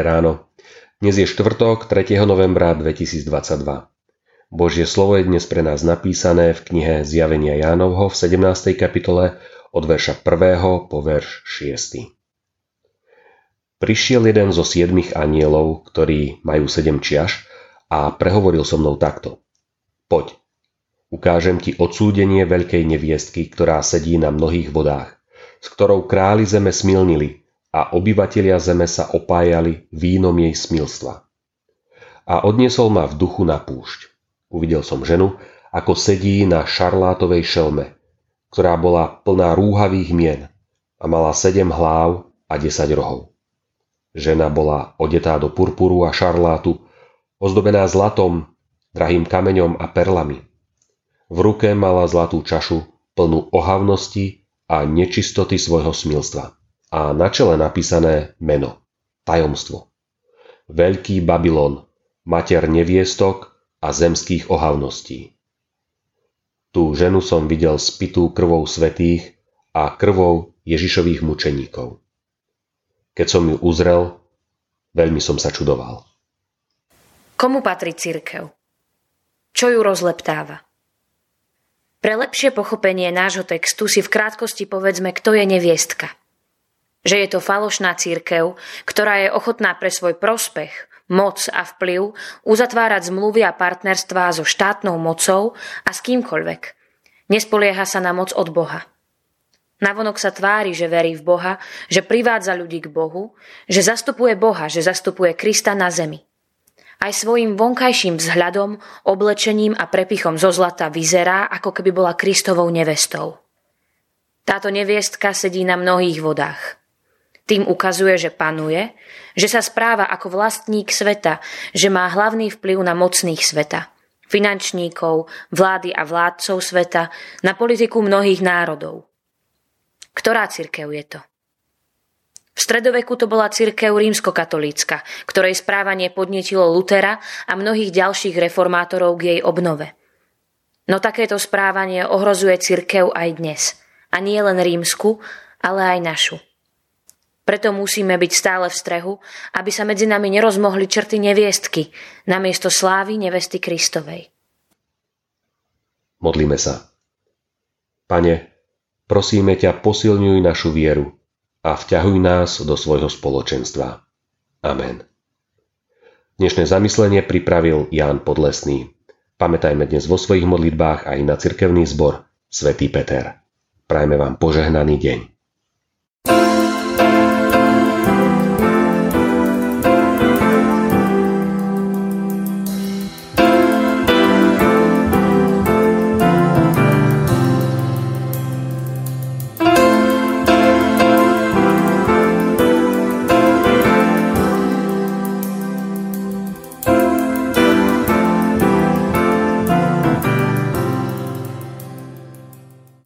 Dnes je štvrtok 3. novembra 2022. Božie slovo je dnes pre nás napísané v knihe Zjavenia Jánovho v 17. kapitole od verša 1. po verš 6. Prišiel jeden zo siedmých anielov, ktorí majú sedem čiaž a prehovoril so mnou takto. Poď, ukážem ti odsúdenie veľkej neviestky, ktorá sedí na mnohých vodách, s ktorou králi zeme smilnili a obyvatelia zeme sa opájali vínom jej smilstva. A odniesol ma v duchu na púšť. Uvidel som ženu, ako sedí na šarlátovej šelme, ktorá bola plná rúhavých mien a mala sedem hlav a desať rohov. Žena bola odetá do purpuru a šarlátu, ozdobená zlatom, drahým kameňom a perlami. V ruke mala zlatú čašu plnú ohavnosti a nečistoty svojho smilstva a na čele napísané meno, tajomstvo. Veľký Babylon, mater neviestok a zemských ohavností. Tú ženu som videl spitú krvou svetých a krvou Ježišových mučeníkov. Keď som ju uzrel, veľmi som sa čudoval. Komu patrí církev? Čo ju rozleptáva? Pre lepšie pochopenie nášho textu si v krátkosti povedzme, kto je neviestka – že je to falošná církev, ktorá je ochotná pre svoj prospech, moc a vplyv uzatvárať zmluvy a partnerstvá so štátnou mocou a s kýmkoľvek. Nespolieha sa na moc od Boha. Navonok sa tvári, že verí v Boha, že privádza ľudí k Bohu, že zastupuje Boha, že zastupuje Krista na zemi. Aj svojim vonkajším vzhľadom, oblečením a prepichom zo zlata vyzerá, ako keby bola Kristovou nevestou. Táto neviestka sedí na mnohých vodách. Tým ukazuje, že panuje, že sa správa ako vlastník sveta, že má hlavný vplyv na mocných sveta, finančníkov, vlády a vládcov sveta, na politiku mnohých národov. Ktorá cirkev je to? V stredoveku to bola cirkev rímskokatolícka, ktorej správanie podnetilo Lutera a mnohých ďalších reformátorov k jej obnove. No takéto správanie ohrozuje cirkev aj dnes. A nie len rímsku, ale aj našu. Preto musíme byť stále v strehu, aby sa medzi nami nerozmohli črty neviestky namiesto slávy nevesty Kristovej. Modlíme sa. Pane, prosíme ťa, posilňuj našu vieru a vťahuj nás do svojho spoločenstva. Amen. Dnešné zamyslenie pripravil Ján Podlesný. Pamätajme dnes vo svojich modlitbách aj na cirkevný zbor Svetý Peter. Prajme vám požehnaný deň.